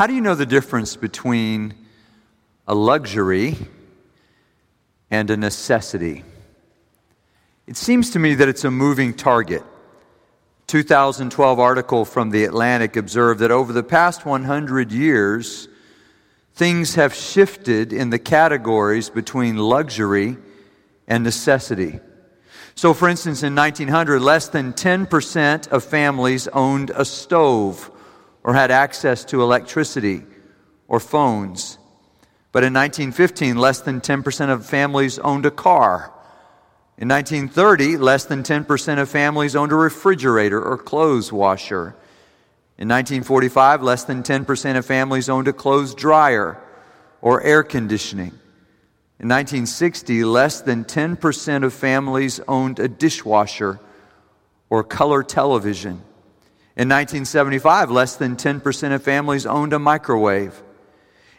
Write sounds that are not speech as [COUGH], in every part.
How do you know the difference between a luxury and a necessity? It seems to me that it's a moving target. 2012 article from The Atlantic observed that over the past 100 years, things have shifted in the categories between luxury and necessity. So, for instance, in 1900, less than 10% of families owned a stove or had access to electricity or phones. But in 1915, less than 10% of families owned a car. In 1930, less than 10% of families owned a refrigerator or clothes washer. In 1945, less than 10% of families owned a clothes dryer or air conditioning. In 1960, less than 10% of families owned a dishwasher or color television. In 1975, less than 10% of families owned a microwave.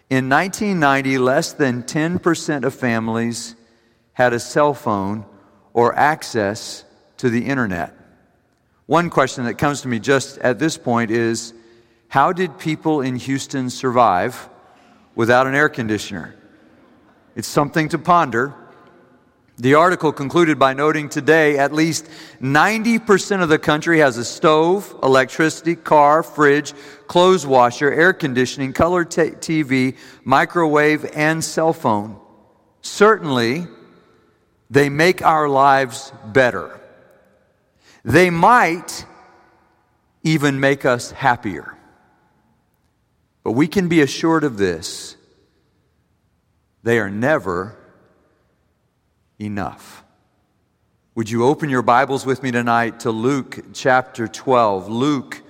In 1990, less than 10% of families had a cell phone or access to the internet. One question that comes to me just at this point is how did people in Houston survive without an air conditioner? It's something to ponder. The article concluded by noting today at least 90% of the country has a stove, electricity, car, fridge, clothes washer, air conditioning, color t- TV, microwave, and cell phone. Certainly, they make our lives better. They might even make us happier. But we can be assured of this they are never enough. Would you open your Bibles with me tonight to Luke chapter 12? Luke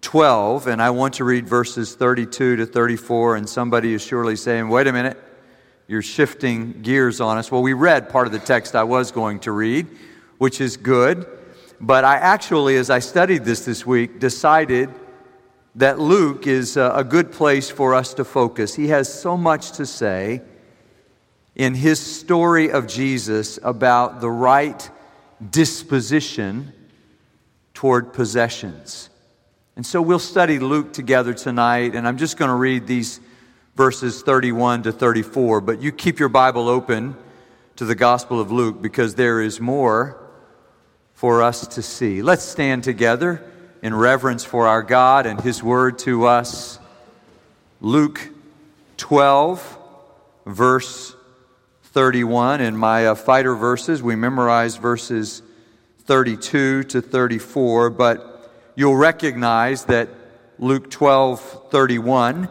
12, and I want to read verses 32 to 34. And somebody is surely saying, wait a minute, you're shifting gears on us. Well, we read part of the text I was going to read, which is good. But I actually, as I studied this this week, decided that Luke is a good place for us to focus. He has so much to say in his story of Jesus about the right disposition toward possessions. And so we'll study Luke together tonight, and I'm just going to read these verses 31 to 34. But you keep your Bible open to the Gospel of Luke because there is more for us to see. Let's stand together in reverence for our God and His Word to us. Luke 12, verse 31. In my uh, fighter verses, we memorized verses 32 to 34, but you'll recognize that Luke 12, 31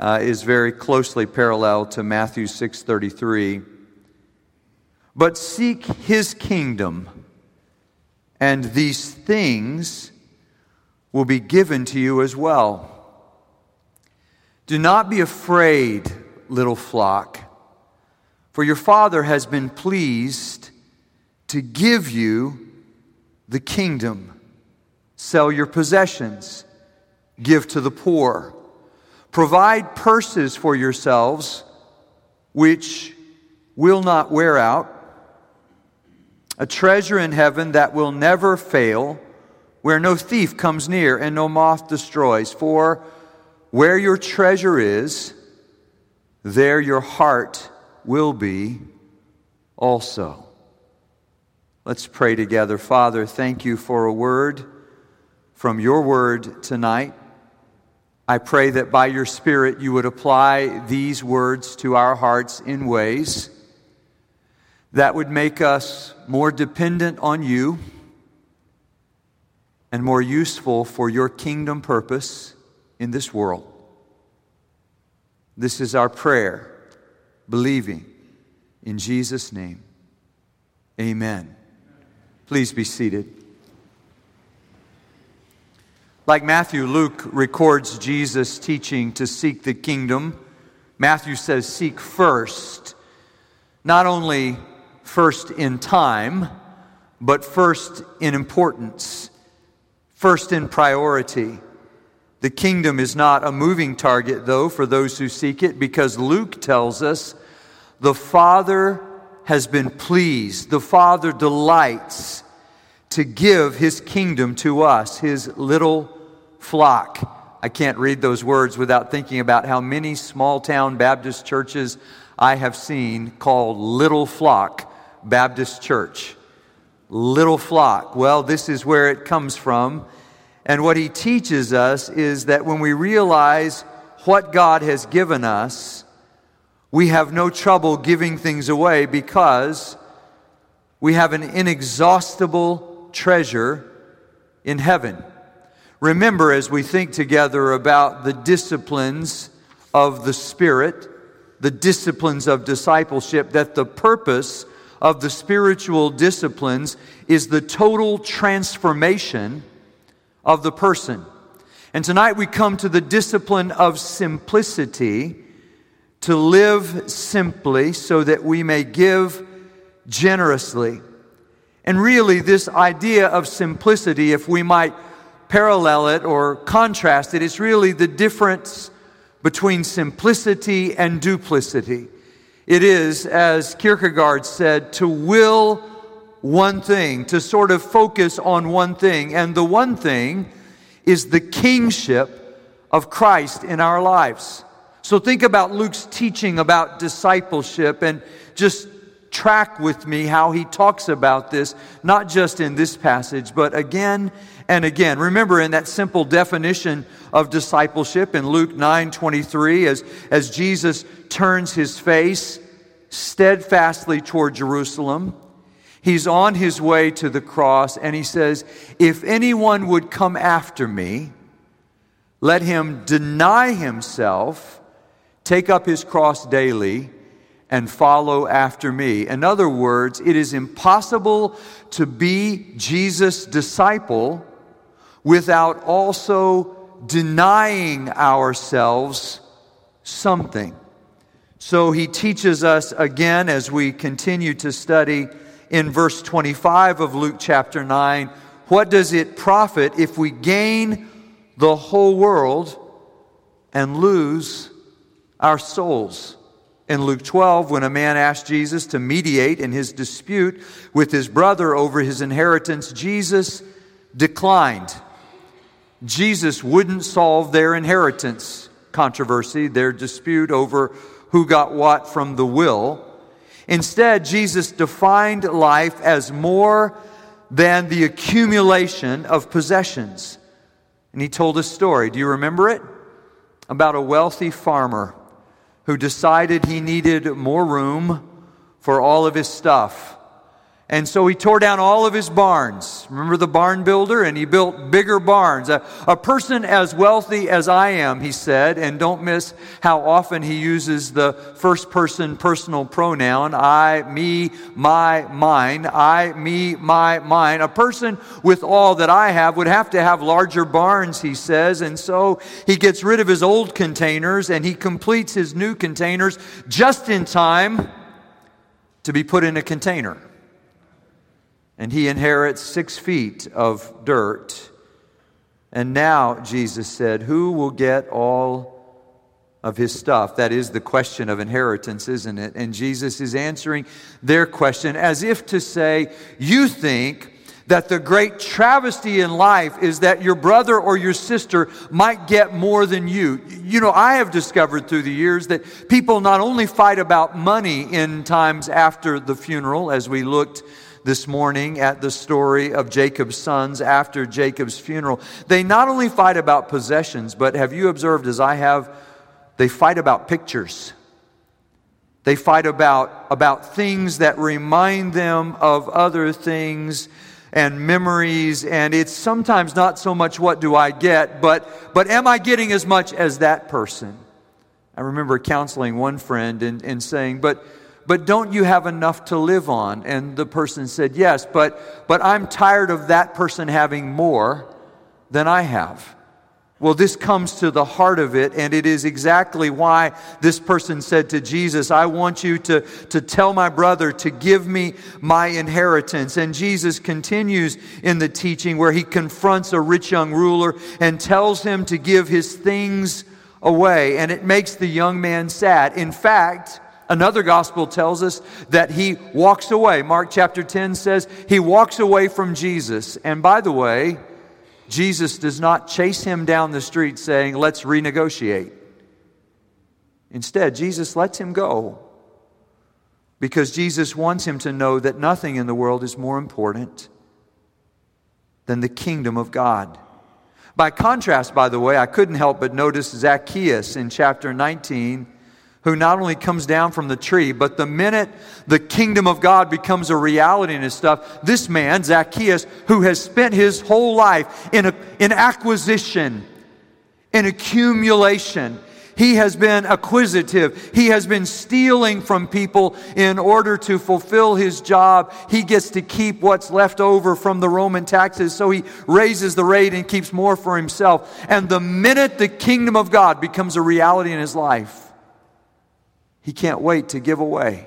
uh, is very closely parallel to Matthew 6, 33. But seek his kingdom, and these things will be given to you as well. Do not be afraid, little flock, for your Father has been pleased to give you the kingdom. Sell your possessions, give to the poor, provide purses for yourselves which will not wear out, a treasure in heaven that will never fail where no thief comes near and no moth destroys. For where your treasure is, there your heart will be also. Let's pray together. Father, thank you for a word from your word tonight. I pray that by your Spirit you would apply these words to our hearts in ways that would make us more dependent on you and more useful for your kingdom purpose in this world. This is our prayer, believing in Jesus' name. Amen. Please be seated. Like Matthew, Luke records Jesus' teaching to seek the kingdom. Matthew says, Seek first, not only first in time, but first in importance first in priority. The kingdom is not a moving target, though, for those who seek it, because Luke tells us the Father has been pleased, the Father delights to give his kingdom to us, his little flock, I can't read those words without thinking about how many small town Baptist churches I have seen called Little Flock Baptist Church. Little Flock. Well, this is where it comes from. And what he teaches us is that when we realize what God has given us, we have no trouble giving things away because we have an inexhaustible treasure in heaven. Remember, as we think together about the disciplines of the Spirit, the disciplines of discipleship, that the purpose of the spiritual disciplines is the total transformation of the person. And tonight we come to the discipline of simplicity to live simply so that we may give generously. And really, this idea of simplicity, if we might parallel it or contrast it. It's really the difference between simplicity and duplicity. It is, as Kierkegaard said, to will one thing, to sort of focus on one thing. And the one thing is the kingship of Christ in our lives. So think about Luke's teaching about discipleship and just track with me how he talks about this, not just in this passage, but again and again. Remember in that simple definition of discipleship in Luke 9 23, as, as Jesus turns his face steadfastly toward Jerusalem, he's on his way to the cross, and he says, If anyone would come after me, let him deny himself, take up his cross daily, and follow after me. In other words, it is impossible to be Jesus' disciple without also denying ourselves something. So he teaches us again as we continue to study in verse 25 of Luke chapter 9 what does it profit if we gain the whole world and lose our souls? In Luke 12, when a man asked Jesus to mediate in his dispute with his brother over his inheritance, Jesus declined. Jesus wouldn't solve their inheritance controversy, their dispute over who got what from the will. Instead, Jesus defined life as more than the accumulation of possessions. And he told a story. Do you remember it? About a wealthy farmer who decided he needed more room for all of his stuff. And so he tore down all of his barns. Remember the barn builder? And he built bigger barns. A, a, person as wealthy as I am, he said, and don't miss how often he uses the first person personal pronoun I, me, my, mine. I, me, my, mine. A person with all that I have would have to have larger barns, he says. And so he gets rid of his old containers and he completes his new containers just in time to be put in a container and he inherits six feet of dirt. And now, Jesus said, Who will get all of his stuff? That is the question of inheritance, isn't it? And Jesus is answering their question as if to say, You think that the great travesty in life is that your brother or your sister might get more than you. You know, I have discovered through the years that people not only fight about money in times after the funeral, as we looked this morning at the story of Jacob's sons after Jacob's funeral. They not only fight about possessions, but have you observed, as I have, they fight about pictures. They fight about, about things that remind them of other things and memories. And it's sometimes not so much what do I get, but, but am I getting as much as that person? I remember counseling one friend and, and saying, but but don't you have enough to live on? And the person said, Yes, but, but I'm tired of that person having more than I have. Well, this comes to the heart of it, and it is exactly why this person said to Jesus, I want you to, to tell my brother to give me my inheritance. And Jesus continues in the teaching where he confronts a rich young ruler and tells him to give his things away. And it makes the young man sad. In fact, Another gospel tells us that he walks away. Mark chapter 10 says he walks away from Jesus. And by the way, Jesus does not chase him down the street saying, Let's renegotiate. Instead, Jesus lets him go because Jesus wants him to know that nothing in the world is more important than the kingdom of God. By contrast, by the way, I couldn't help but notice Zacchaeus in chapter 19, who not only comes down from the tree, but the minute the kingdom of God becomes a reality in his stuff, this man, Zacchaeus, who has spent his whole life in, a, in acquisition, in accumulation, he has been acquisitive. He has been stealing from people in order to fulfill his job. He gets to keep what's left over from the Roman taxes, so he raises the rate and keeps more for himself. And the minute the kingdom of God becomes a reality in his life, he can't wait to give away.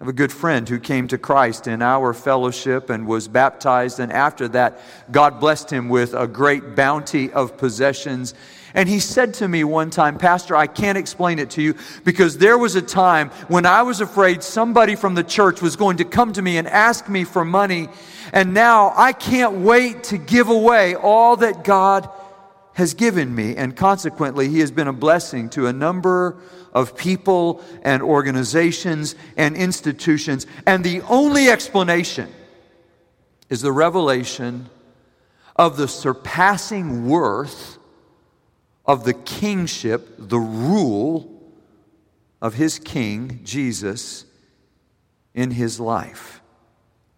I have a good friend who came to Christ in our fellowship and was baptized, and after that, God blessed him with a great bounty of possessions and he said to me one time, Pastor, I can't explain it to you because there was a time when I was afraid somebody from the church was going to come to me and ask me for money. And now I can't wait to give away all that God has given me. And consequently, he has been a blessing to a number of people and organizations and institutions. And the only explanation is the revelation of the surpassing worth of the kingship, the rule of his king, Jesus, in his life.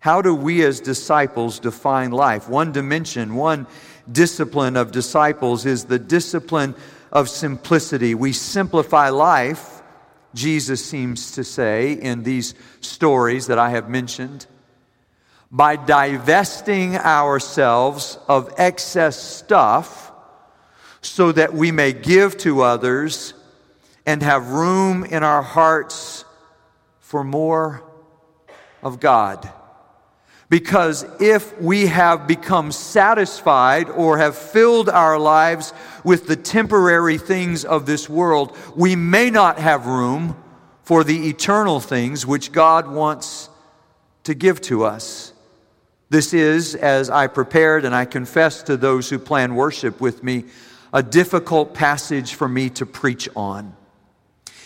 How do we as disciples define life? One dimension, one discipline of disciples is the discipline of simplicity. We simplify life, Jesus seems to say in these stories that I have mentioned, by divesting ourselves of excess stuff so that we may give to others and have room in our hearts for more of God. Because if we have become satisfied or have filled our lives with the temporary things of this world, we may not have room for the eternal things which God wants to give to us. This is, as I prepared and I confess to those who plan worship with me, a difficult passage for me to preach on.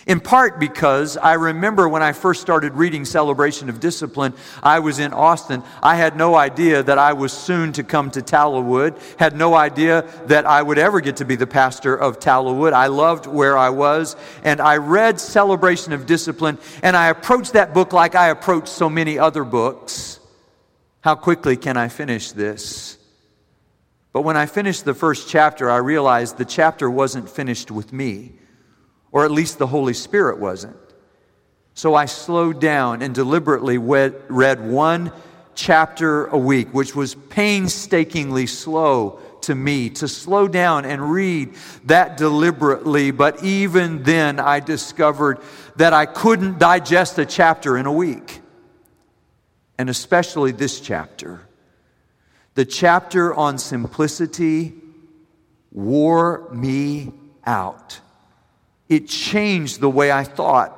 In part because I remember when I first started reading Celebration of Discipline, I was in Austin. I had no idea that I was soon to come to Tallowood, had no idea that I would ever get to be the pastor of Tallowood. I loved where I was, and I read Celebration of Discipline, and I approached that book like I approached so many other books. How quickly can I finish this? But when I finished the first chapter, I realized the chapter wasn't finished with me, or at least the Holy Spirit wasn't. So I slowed down and deliberately read one chapter a week, which was painstakingly slow to me to slow down and read that deliberately. But even then, I discovered that I couldn't digest a chapter in a week, and especially this chapter. The chapter on simplicity wore me out. It changed the way I thought.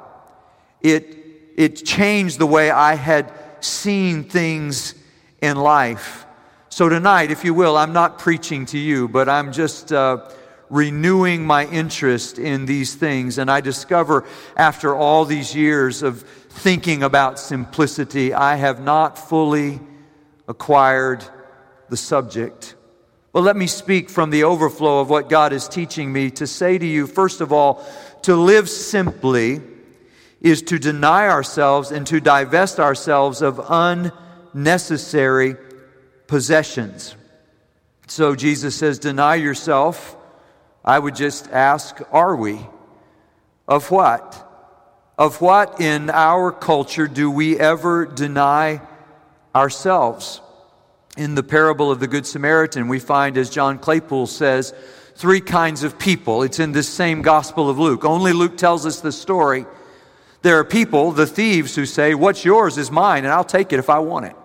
It, it changed the way I had seen things in life. So, tonight, if you will, I'm not preaching to you, but I'm just uh, renewing my interest in these things. And I discover after all these years of thinking about simplicity, I have not fully acquired the subject. Well, let me speak from the overflow of what God is teaching me to say to you, first of all, to live simply is to deny ourselves and to divest ourselves of unnecessary possessions. So Jesus says, Deny yourself. I would just ask, Are we? Of what? Of what in our culture do we ever deny ourselves? In the parable of the Good Samaritan, we find, as John Claypool says, three kinds of people. It's in this same Gospel of Luke. Only Luke tells us the story. There are people, the thieves, who say, What's yours is mine, and I'll take it if I want it.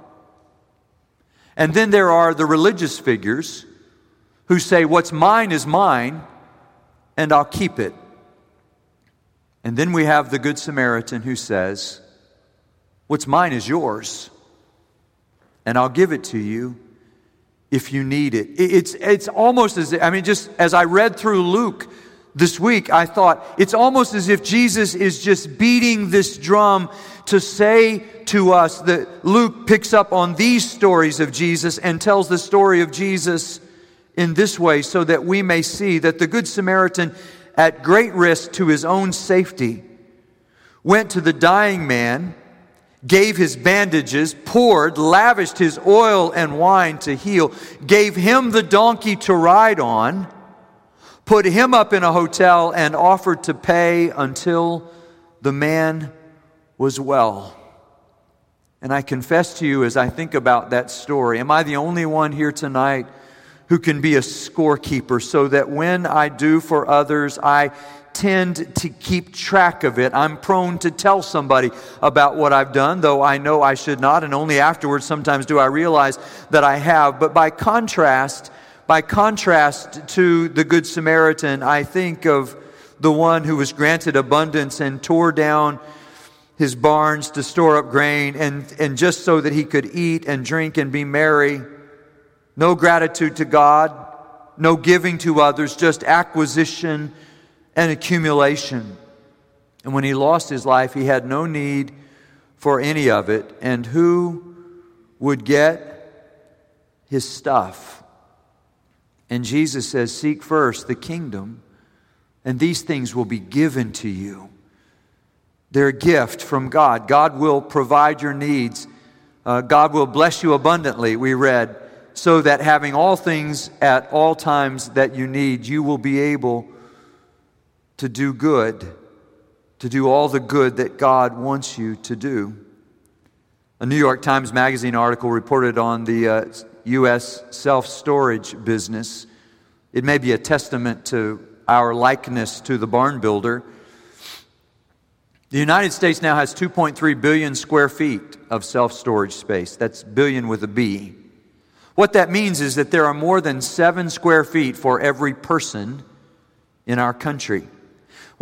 And then there are the religious figures who say, What's mine is mine, and I'll keep it. And then we have the Good Samaritan who says, What's mine is yours and I'll give it to you if you need it. It's, it's almost as, I mean, just as I read through Luke this week, I thought it's almost as if Jesus is just beating this drum to say to us that Luke picks up on these stories of Jesus and tells the story of Jesus in this way so that we may see that the Good Samaritan, at great risk to his own safety, went to the dying man gave his bandages, poured, lavished his oil and wine to heal, gave him the donkey to ride on, put him up in a hotel, and offered to pay until the man was well. And I confess to you as I think about that story, am I the only one here tonight who can be a scorekeeper so that when I do for others, I tend to keep track of it. I'm prone to tell somebody about what I've done, though I know I should not, and only afterwards sometimes do I realize that I have. But by contrast, by contrast to the Good Samaritan, I think of the one who was granted abundance and tore down his barns to store up grain, and, and just so that he could eat and drink and be merry. No gratitude to God, no giving to others, just acquisition and accumulation. And when he lost his life, he had no need for any of it. And who would get his stuff? And Jesus says, Seek first the kingdom, and these things will be given to you. They're a gift from God. God will provide your needs. Uh, God will bless you abundantly, we read, so that having all things at all times that you need, you will be able to do good, to do all the good that God wants you to do. A New York Times Magazine article reported on the uh, U.S. self storage business. It may be a testament to our likeness to the barn builder. The United States now has 2.3 billion square feet of self storage space. That's billion with a B. What that means is that there are more than seven square feet for every person in our country.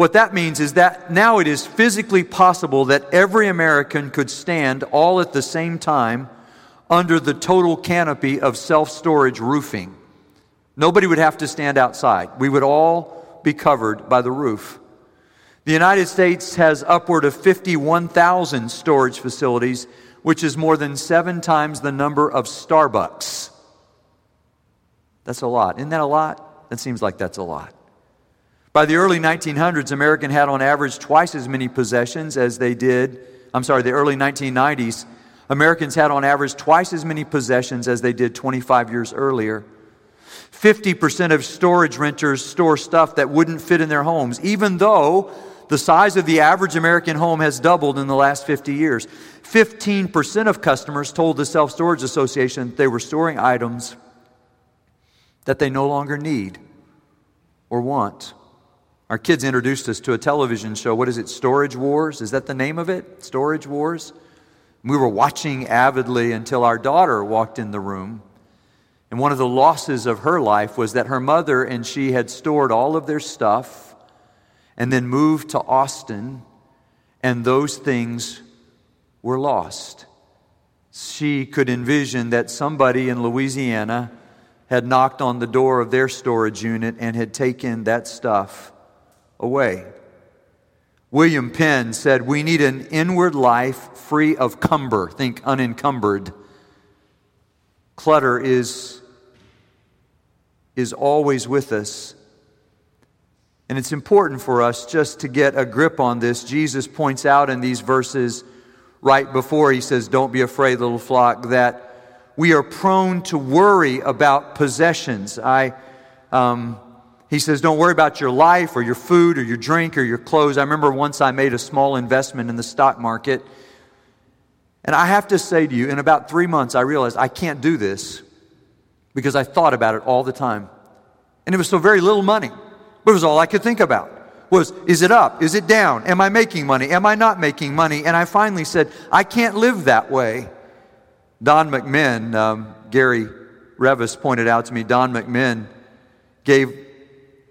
What that means is that now it is physically possible that every American could stand all at the same time under the total canopy of self storage roofing. Nobody would have to stand outside. We would all be covered by the roof. The United States has upward of 51,000 storage facilities, which is more than seven times the number of Starbucks. That's a lot. Isn't that a lot? That seems like that's a lot. By the early 1900s, American had on average twice as many possessions as they did, I'm sorry, the early 1990s, Americans had on average twice as many possessions as they did 25 years earlier. 50% of storage renters store stuff that wouldn't fit in their homes, even though the size of the average American home has doubled in the last 50 years. 15% of customers told the Self Storage Association they were storing items that they no longer need or want. Our kids introduced us to a television show. What is it? Storage Wars? Is that the name of it? Storage Wars? We were watching avidly until our daughter walked in the room. And one of the losses of her life was that her mother and she had stored all of their stuff and then moved to Austin, and those things were lost. She could envision that somebody in Louisiana had knocked on the door of their storage unit and had taken that stuff away. William Penn said, We need an inward life free of cumber. Think unencumbered. Clutter is, is always with us. And it's important for us just to get a grip on this. Jesus points out in these verses right before he says, Don't be afraid, little flock, that we are prone to worry about possessions. I. Um, he says, Don't worry about your life or your food or your drink or your clothes. I remember once I made a small investment in the stock market. And I have to say to you, in about three months, I realized I can't do this because I thought about it all the time. And it was so very little money, but it was all I could think about. Was, is it up? Is it down? Am I making money? Am I not making money? And I finally said, I can't live that way. Don McMinn, um, Gary Revis pointed out to me, Don McMinn gave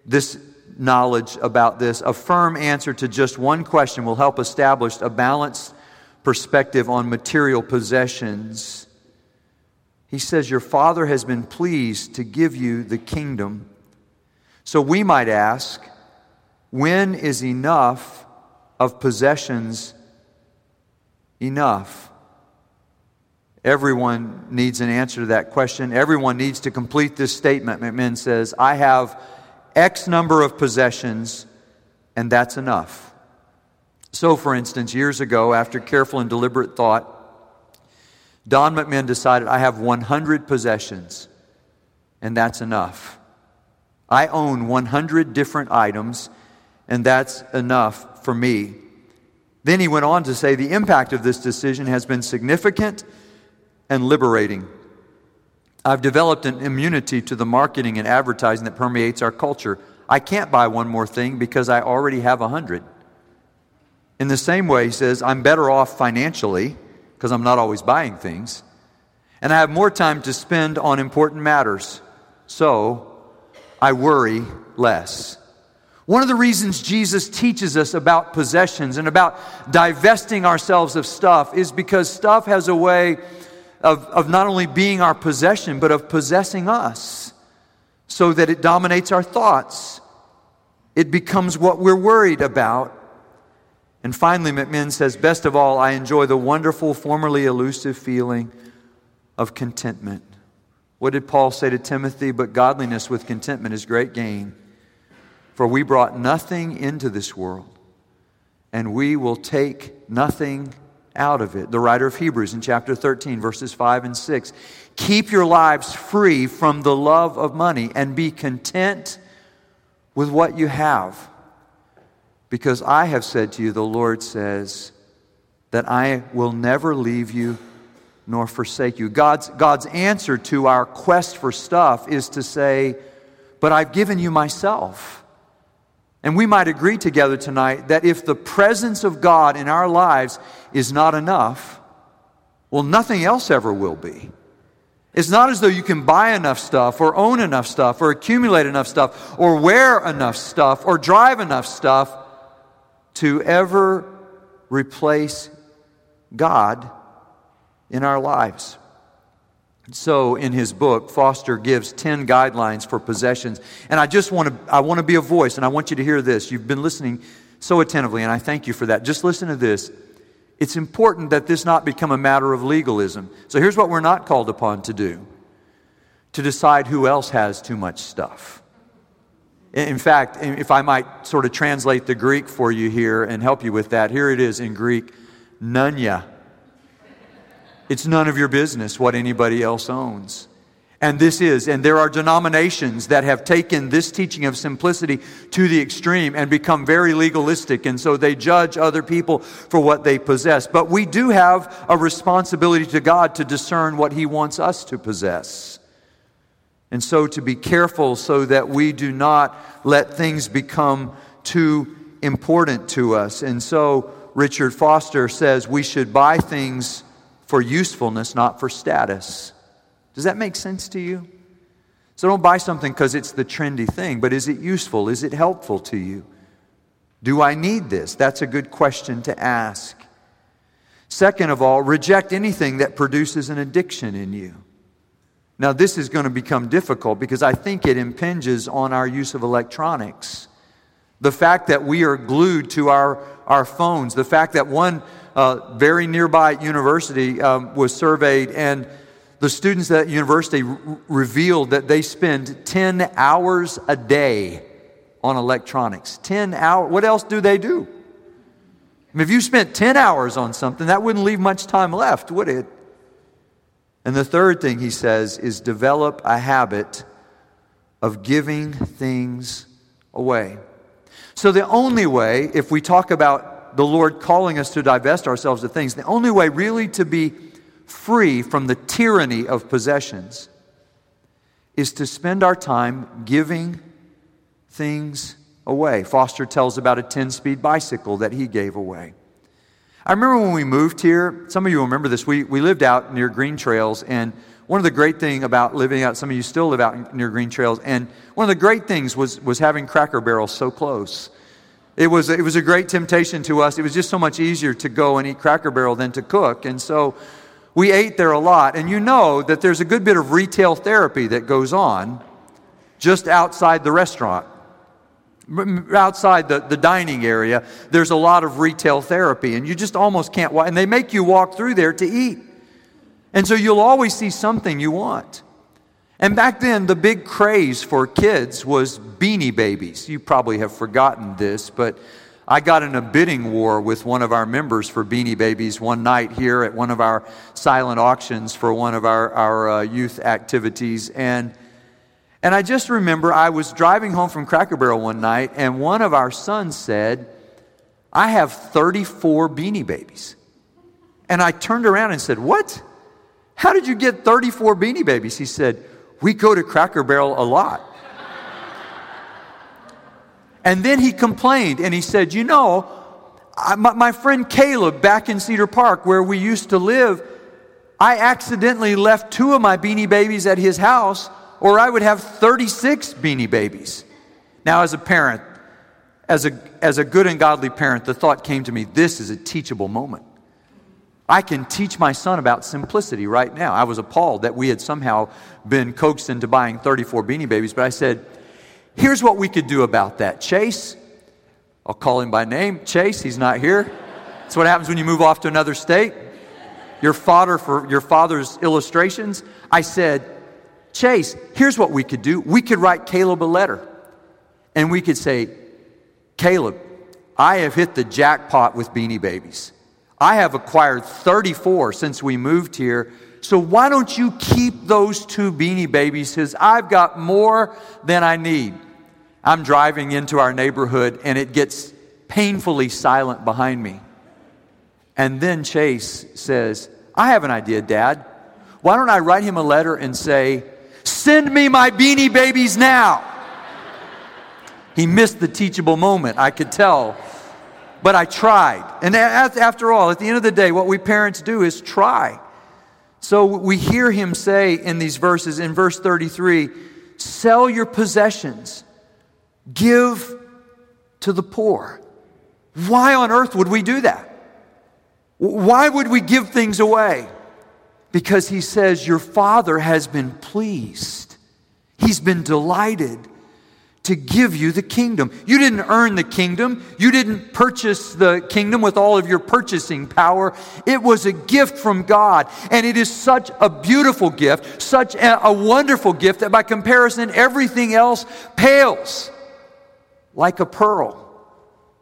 this knowledge about this, a firm answer to just one question will help establish a balanced perspective on material possessions. he says, Your Father has been pleased to give you the kingdom. So we might ask, when is enough of possessions enough? Everyone needs an answer to that question. Everyone needs to complete this statement. McMinn says, I have X number of possessions, and that's enough. So, for instance, years ago, after careful and deliberate thought, Don McMinn decided, I have 100 possessions, and that's enough. I own 100 different items, and that's enough for me. Then he went on to say, The impact of this decision has been significant and liberating. I've developed an immunity to the marketing and advertising that permeates our culture. I can't buy one more thing because I already have a hundred. In the same way, he says, I'm better off financially because I'm not always buying things, and I have more time to spend on important matters. So I worry less. One of the reasons Jesus teaches us about possessions and about divesting ourselves of stuff is because stuff has a way of, of not only being our possession, but of possessing us so that it dominates our thoughts. It becomes what we're worried about. And finally, McMinn says, Best of all, I enjoy the wonderful, formerly elusive feeling of contentment. What did Paul say to Timothy? But godliness with contentment is great gain. For we brought nothing into this world, and we will take nothing out of it. The writer of Hebrews in chapter 13, verses 5 and 6. Keep your lives free from the love of money and be content with what you have. Because I have said to you, the Lord says, that I will never leave you nor forsake you. God's, God's answer to our quest for stuff is to say, But I've given you myself. And we might agree together tonight that if the presence of God in our lives is not enough, well, nothing else ever will be. It's not as though you can buy enough stuff or own enough stuff or accumulate enough stuff or wear enough stuff or drive enough stuff to ever replace God in our lives. So, in his book, Foster gives 10 guidelines for possessions. And I just want to, I want to be a voice, and I want you to hear this. You've been listening so attentively, and I thank you for that. Just listen to this. It's important that this not become a matter of legalism. So, here's what we're not called upon to do to decide who else has too much stuff. In fact, if I might sort of translate the Greek for you here and help you with that, here it is in Greek, nunya it's none of your business what anybody else owns. And this is, and there are denominations that have taken this teaching of simplicity to the extreme and become very legalistic, and so they judge other people for what they possess. But we do have a responsibility to God to discern what He wants us to possess. And so to be careful so that we do not let things become too important to us. And so Richard Foster says we should buy things for usefulness, not for status. Does that make sense to you? So don't buy something because it's the trendy thing, but is it useful? Is it helpful to you? Do I need this? That's a good question to ask. Second of all, reject anything that produces an addiction in you. Now, this is going to become difficult because I think it impinges on our use of electronics. The fact that we are glued to our, our phones, the fact that one uh, very nearby university um, was surveyed, and the students at that university r- revealed that they spend 10 hours a day on electronics. 10 hours. What else do they do? I mean, if you spent 10 hours on something, that wouldn't leave much time left, would it? And the third thing he says is develop a habit of giving things away. So, the only way, if we talk about the Lord calling us to divest ourselves of things, the only way really to be free from the tyranny of possessions is to spend our time giving things away. Foster tells about a 10 speed bicycle that he gave away. I remember when we moved here, some of you remember this, we, we lived out near Green Trails, and one of the great things about living out, some of you still live out near Green Trails, and one of the great things was, was having Cracker Barrels so close. It was, it was a great temptation to us. It was just so much easier to go and eat Cracker Barrel than to cook. And so we ate there a lot. And you know that there's a good bit of retail therapy that goes on just outside the restaurant. Outside the, the dining area, there's a lot of retail therapy, and you just almost can't walk. And they make you walk through there to eat. And so you'll always see something you want. And back then, the big craze for kids was beanie babies. You probably have forgotten this, but I got in a bidding war with one of our members for beanie babies one night here at one of our silent auctions for one of our, our uh, youth activities. And, and I just remember I was driving home from Cracker Barrel one night, and one of our sons said, I have 34 beanie babies. And I turned around and said, What? How did you get 34 beanie babies? He said, we go to Cracker Barrel a lot. And then he complained and he said, You know, I, my, my, friend Caleb back in Cedar Park, where we used to live, I accidentally left two of my beanie babies at his house, or I would have 36 beanie babies. Now, as a parent, as a, as a good and godly parent, the thought came to me this is a teachable moment. I can teach my son about simplicity right now. I was appalled that we had somehow been coaxed into buying 34 beanie babies, but I said, here's what we could do about that. Chase, I'll call him by name. Chase, he's not here. That's what happens when you move off to another state. Your father for your father's illustrations. I said, Chase, here's what we could do. We could write Caleb a letter. And we could say, Caleb, I have hit the jackpot with beanie babies. I have acquired 34 since we moved here. So why don't you keep those two beanie babies? Because I've got more than I need. I'm driving into our neighborhood and it gets painfully silent behind me. And then Chase says, I have an idea, Dad. Why don't I write him a letter and say, Send me my beanie babies now? He missed the teachable moment, I could tell but I tried. And after all, at the end of the day, what we parents do is try. So we hear him say in these verses, in verse 33, sell your possessions, give to the poor. Why on earth would we do that? Why would we give things away? Because he says, Your father has been pleased, he's been delighted to give you the kingdom. You didn't earn the kingdom. You didn't purchase the kingdom with all of your purchasing power. It was a gift from God. And it is such a beautiful gift, such a, wonderful gift that by comparison, everything else pales like a pearl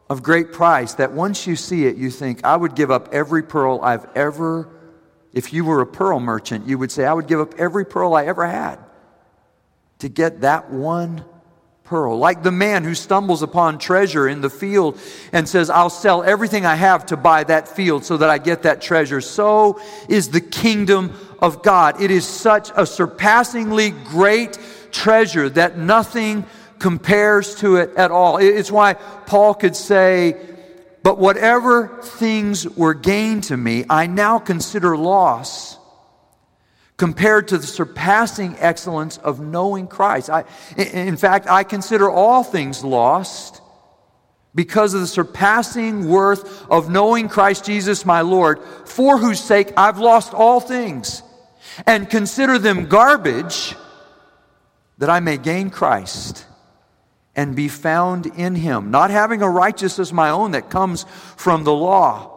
of great price that once you see it, you think, I would give up every pearl I've ever, if you were a pearl merchant, you would say, I would give up every pearl I ever had to get that one pearl. Like the man who stumbles upon treasure in the field and says, I'll sell everything I have to buy that field so that I get that treasure. So is the kingdom of God. It is such a surpassingly great treasure that nothing compares to it at all. It's why Paul could say, But whatever things were gained to me, I now consider loss compared to the surpassing excellence of knowing Christ. I, in fact, I consider all things lost because of the surpassing worth of knowing Christ Jesus my Lord, for whose sake I've lost all things, and consider them garbage that I may gain Christ and be found in him, not having a righteousness my own that comes from the law,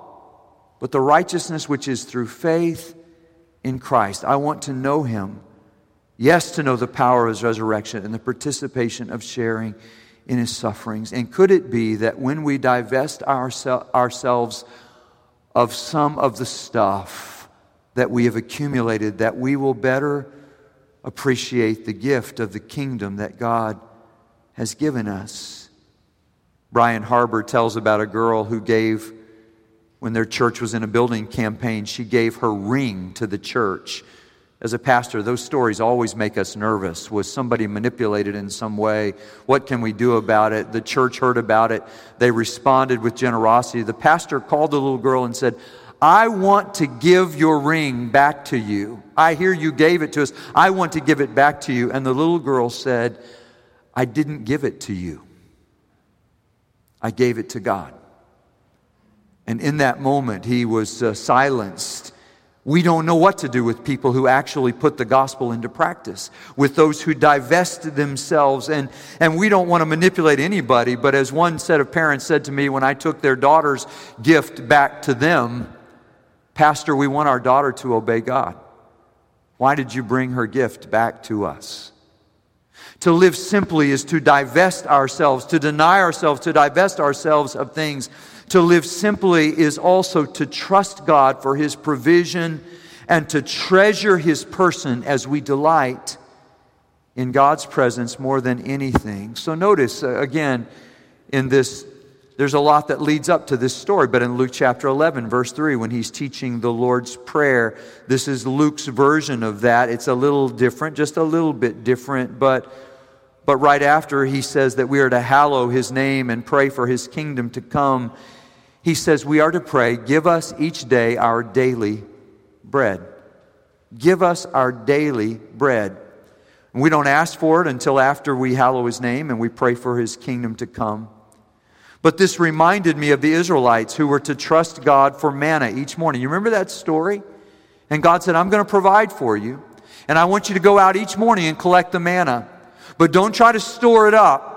but the righteousness which is through faith in Christ. I want to know him. Yes, to know the power of his resurrection and the participation of sharing in his sufferings. And could it be that when we divest ourse- ourselves of some of the stuff that we have accumulated, that we will better appreciate the gift of the kingdom that God has given us? Brian Harbour tells about a girl who gave when their church was in a building campaign, she gave her ring to the church. As a pastor, those stories always make us nervous. Was somebody manipulated in some way? What can we do about it? The church heard about it. They responded with generosity. The pastor called the little girl and said, I want to give your ring back to you. I hear you gave it to us. I want to give it back to you. And the little girl said, I didn't give it to you, I gave it to God. And in that moment, he was uh, silenced We don't know what to do with people who actually put the gospel into practice, with those who divest themselves. And, and we don't want to manipulate anybody, but as one set of parents said to me when I took their daughter's gift back to them, Pastor, we want our daughter to obey God. Why did you bring her gift back to us? To live simply is to divest ourselves, to deny ourselves, to divest ourselves of things to live simply is also to trust God for His provision and to treasure His person as we delight in God's presence more than anything. So notice uh, again in this, there's a lot that leads up to this story, but in Luke chapter 11, verse 3, when he's teaching the Lord's Prayer, this is Luke's version of that. It's a little different, just a little bit different, but. But right after he says that we are to hallow his name and pray for his kingdom to come, he says we are to pray, Give us each day our daily bread. Give us our daily bread. And we don't ask for it until after we hallow his name and we pray for his kingdom to come. But this reminded me of the Israelites who were to trust God for manna each morning. You remember that story? And God said, I'm going to provide for you. And I want you to go out each morning and collect the manna. But don't try to store it up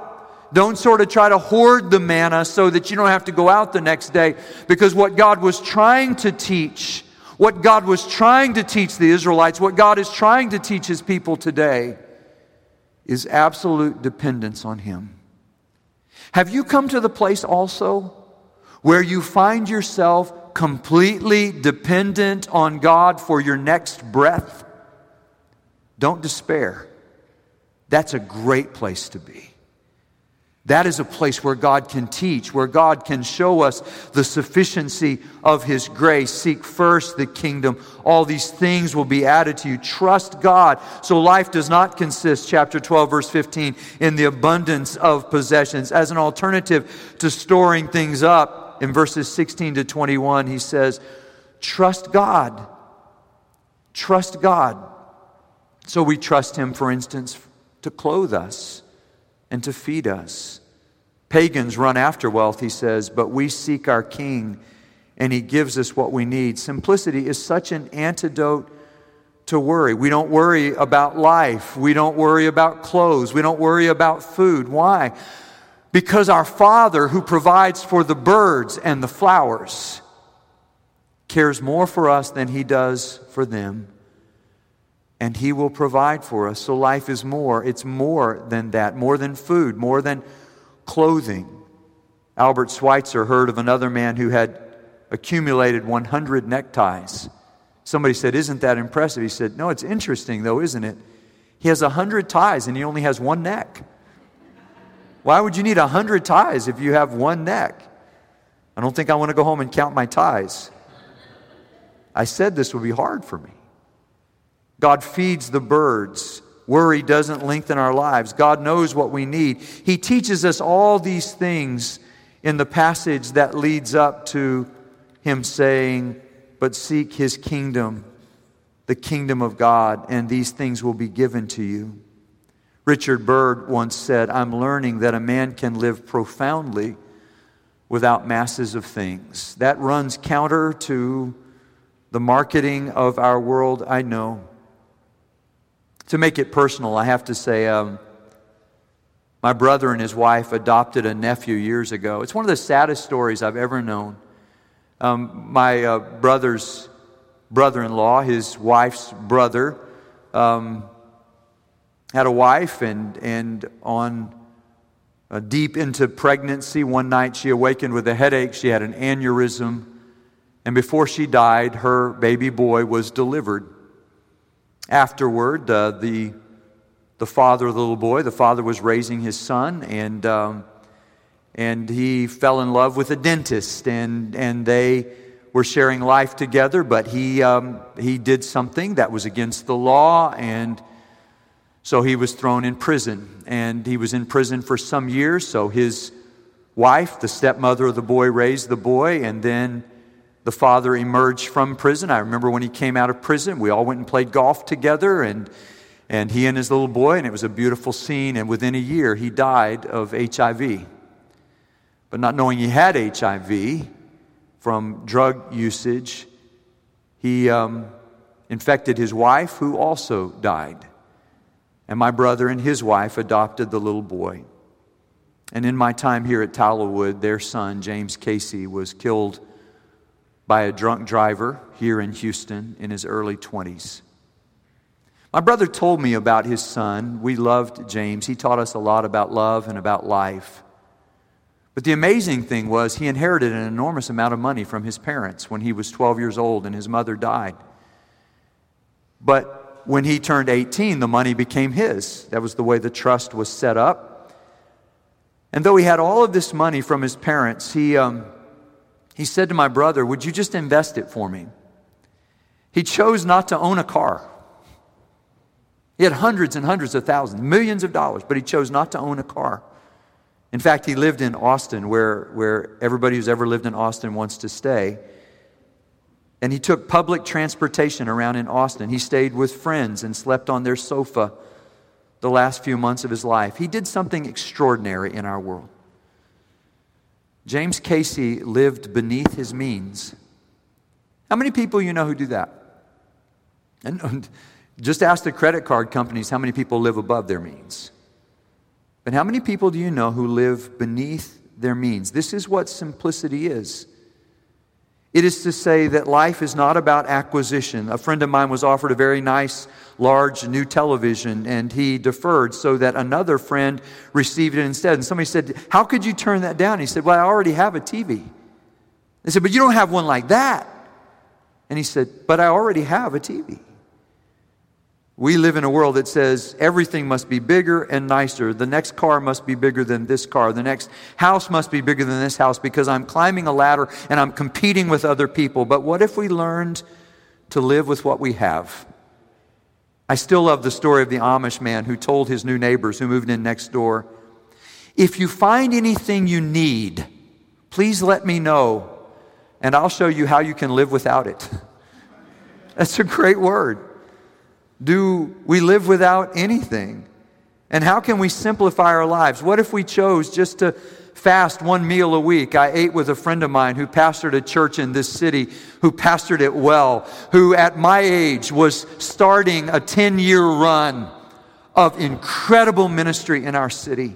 don't sort of try to hoard the manna so that you don't have to go out the next day. Because what God was trying to teach, what God was trying to teach the Israelites, what God is trying to teach his people today, is absolute dependence on him. Have you come to the place also where you find yourself completely dependent on God for your next breath? Don't despair. That's a great place to be. That is a place where God can teach, where God can show us the sufficiency of His grace. Seek first the kingdom. All these things will be added to you. Trust God. So life does not consist, chapter 12, verse 15, in the abundance of possessions. As an alternative to storing things up, in verses 16 to 21, he says, Trust God. Trust God. So we trust Him, for instance, to clothe us and to feed us. Pagans run after wealth, he says, but we seek our King and he gives us what we need. Simplicity is such an antidote to worry. We don't worry about life. We don't worry about clothes. We don't worry about food. Why? Because our Father, who provides for the birds and the flowers, cares more for us than he does for them and He will provide for us. So life is more. It's more than that, more than food, more than clothing. Albert Schweitzer heard of another man who had accumulated 100 neckties. Somebody said, Isn't that impressive? He said, No, it's interesting though, isn't it? He has 100 ties and he only has one neck. Why would you need 100 ties if you have one neck? I don't think I want to go home and count my ties. I said this would be hard for me. God feeds the birds. Worry doesn't lengthen our lives. God knows what we need. He teaches us all these things in the passage that leads up to Him saying, But seek His kingdom, the kingdom of God, and these things will be given to you. Richard Byrd once said, I'm learning that a man can live profoundly without masses of things. That runs counter to the marketing of our world, I know. To make it personal, I have to say, um, my brother and his wife adopted a nephew years ago. It's one of the saddest stories I've ever known. Um, my uh, brother's brother in law, his wife's brother, um, had a wife, and, and on uh, deep into pregnancy, one night she awakened with a headache. She had an aneurysm. And before she died, her baby boy was delivered. Afterward, uh, the, the father of the little boy, the father was raising his son, and, um, and he fell in love with a dentist, and, and they were sharing life together, but he, um, he did something that was against the law, and so he was thrown in prison. And he was in prison for some years, so his wife, the stepmother of the boy, raised the boy, and then the father emerged from prison. I remember when he came out of prison, we all went and played golf together, and, and he and his little boy, and it was a beautiful scene. And within a year, he died of HIV. But not knowing he had HIV from drug usage, He um, infected his wife, who also died. And my brother and his wife adopted the little boy. And in my time here at Tallowood, their son, James Casey, was killed by a drunk driver here in Houston in his early 20s. My brother told me about his son. We loved James. He taught us a lot about love and about life. But the amazing thing was, he inherited an enormous amount of money from his parents when he was 12 years old and his mother died. But when he turned 18, the money became his. That was the way the trust was set up. And though he had all of this money from his parents, he, um, he said to my brother, Would you just invest it for me? He chose not to own a car. He had hundreds and hundreds of thousands, millions of dollars, but he chose not to own a car. In fact, he lived in Austin, where, where everybody who's ever lived in Austin wants to stay. And he took public transportation around in Austin. He stayed with friends and slept on their sofa the last few months of his life. He did something extraordinary in our world. James Casey lived beneath his means. How many people you know who do that? And just ask the credit card companies how many people live above their means. But how many people do you know who live beneath their means? This is what simplicity is. It is to say that life is not about acquisition. A friend of mine was offered a very nice, large new television, and he deferred so that another friend received it instead. And somebody said, How could you turn that down? He said, Well, I already have a TV. They said, But you don't have one like that. And he said, But I already have a TV. We live in a world that says everything must be bigger and nicer. The next car must be bigger than this car. The next house must be bigger than this house because I'm climbing a ladder and I'm competing with other people. But what if we learned to live with what we have? I still love the story of the Amish man who told his new neighbors who moved in next door if you find anything you need, please let me know and I'll show you how you can live without it. [LAUGHS] That's a great word. Do we live without anything? And how can we simplify our lives? What if we chose just to fast one meal a week? I ate with a friend of mine who pastored a church in this city, who pastored it well, who at my age was starting a 10 year run of incredible ministry in our city.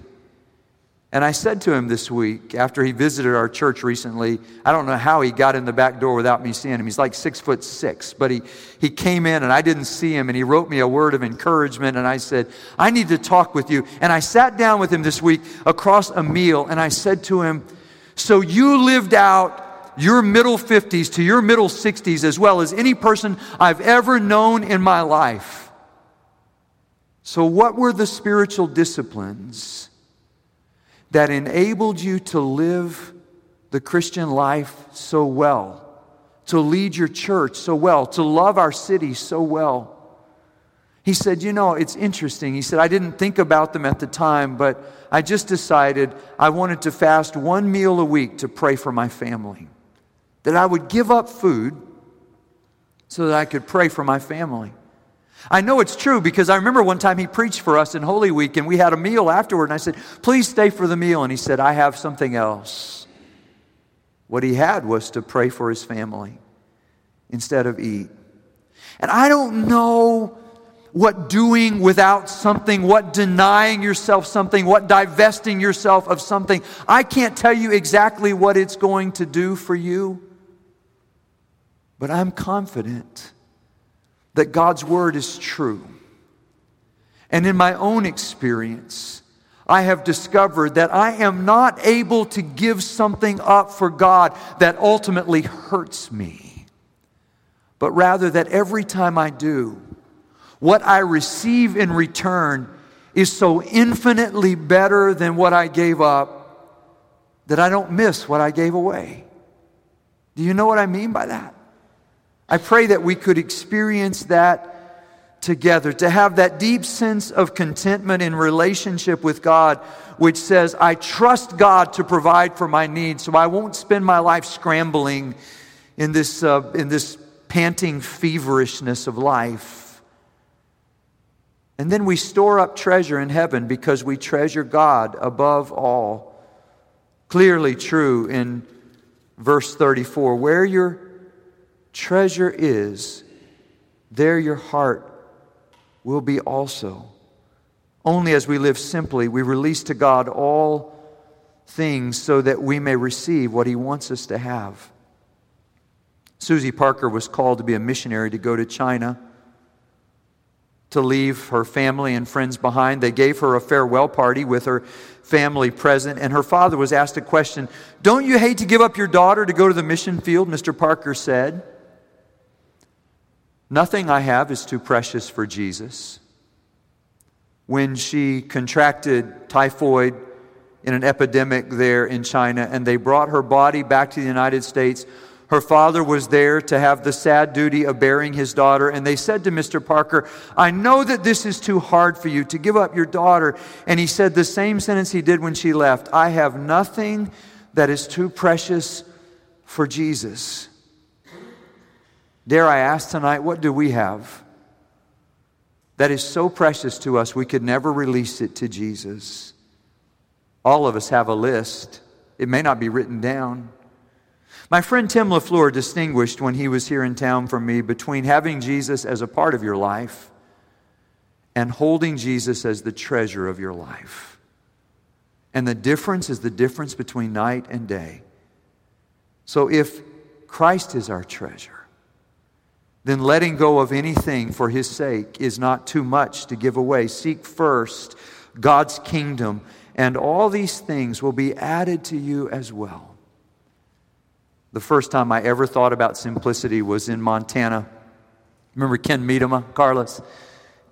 And I said to him this week, after he visited our church recently, I don't know how he got in the back door without me seeing him. He's like six foot six, but he, he came in and I didn't see him and he wrote me a word of encouragement. And I said, I need to talk with you. And I sat down with him this week across a meal and I said to him, So you lived out your middle 50s to your middle 60s as well as any person I've ever known in my life. So, what were the spiritual disciplines? That enabled you to live the Christian life so well, to lead your church so well, to love our city so well. He said, You know, it's interesting. He said, I didn't think about them at the time, but I just decided I wanted to fast one meal a week to pray for my family. That I would give up food so that I could pray for my family. I know it's true because I remember one time he preached for us in Holy Week and we had a meal afterward and I said, Please stay for the meal. And he said, I have something else. What he had was to pray for his family instead of eat. And I don't know what doing without something, what denying yourself something, what divesting yourself of something. I can't tell you exactly what it's going to do for you, but I'm confident that God's word is true. And in my own experience, I have discovered that I am not able to give something up for God that ultimately hurts me, but rather that every time I do, what I receive in return is so infinitely better than what I gave up that I don't miss what I gave away. Do you know what I mean by that? I pray that we could experience that together, to have that deep sense of contentment in relationship with God, which says, I trust God to provide for my needs, so I won't spend my life scrambling in this, uh, in this panting feverishness of life. And then we store up treasure in heaven because we treasure God above all. Clearly true in verse 34 where your treasure is, there your heart will be also. Only as we live simply, we release to God all things so that we may receive what He wants us to have. Susie Parker was called to be a missionary to go to China, to leave her family and friends behind. They gave her a farewell party with her family present, and her father was asked a question Don't you hate to give up your daughter to go to the mission field? Mr. Parker said. Nothing I have is too precious for Jesus. When she contracted typhoid in an epidemic there in China and they brought her body back to the United States, her father was there to have the sad duty of burying his daughter. And they said to Mr. Parker, I know that this is too hard for you to give up your daughter. And he said the same sentence he did when she left I have nothing that is too precious for Jesus. Dare I ask tonight, what do we have that is so precious to us we could never release it to Jesus? All of us have a list. It may not be written down. My friend Tim LaFleur distinguished when he was here in town from me between having Jesus as a part of your life and holding Jesus as the treasure of your life. And the difference is the difference between night and day. So if Christ is our treasure, then letting go of anything for his sake is not too much to give away. Seek first God's kingdom, and all these things will be added to you as well. The first time I ever thought about simplicity was in Montana. Remember Ken Medema, Carlos?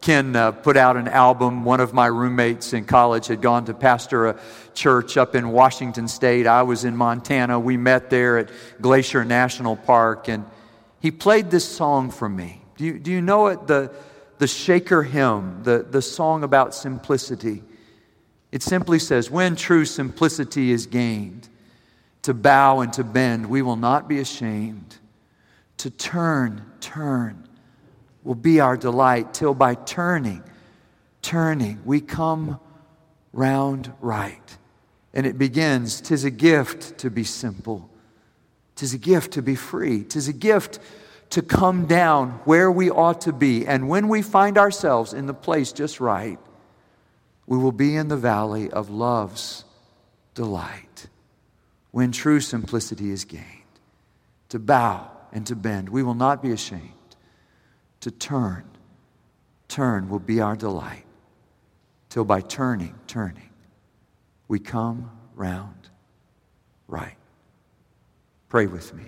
Ken uh, put out an album. One of my roommates in college had gone to pastor a church up in Washington State. I was in Montana. We met there at Glacier National Park, and he played this song for me. Do you, do you know it? The, the Shaker hymn, the, the song about simplicity. It simply says, When true simplicity is gained, to bow and to bend, we will not be ashamed. To turn, turn will be our delight, till by turning, turning, we come round right. And it begins, tis a gift to be simple. Tis a gift to be free. Tis a gift to come down where we ought to be. And when we find ourselves in the place just right, we will be in the valley of love's delight. When true simplicity is gained, to bow and to bend, we will not be ashamed. To turn, turn will be our delight. Till by turning, turning, we come round right. Pray with me.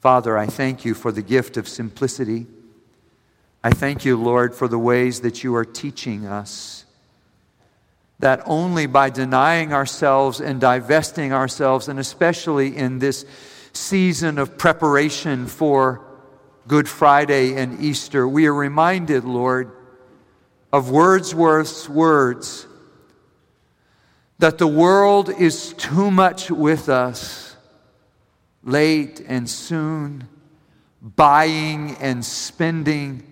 Father, I thank you for the gift of simplicity. I thank you, Lord, for the ways that you are teaching us that only by denying ourselves and divesting ourselves, and especially in this season of preparation for Good Friday and Easter, we are reminded, Lord, of Wordsworth's words that the world is too much with us late and soon, buying and spending.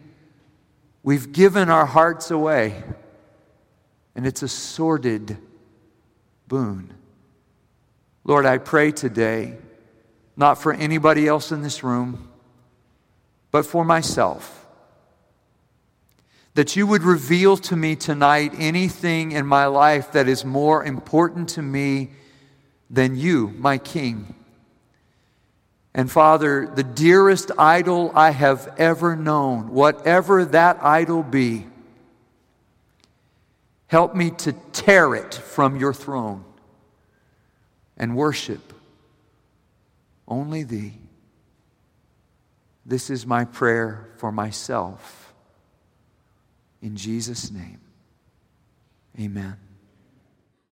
We've given our hearts away, and it's a sordid boon. Lord, I pray today, not for anybody else in this room, but for myself, that you would reveal to me tonight anything in my life that is more important to me than you, my King. And Father, the dearest idol I have ever known, whatever that idol be, help me to tear it from your throne and worship only Thee. This is my prayer for myself. In Jesus' name, amen.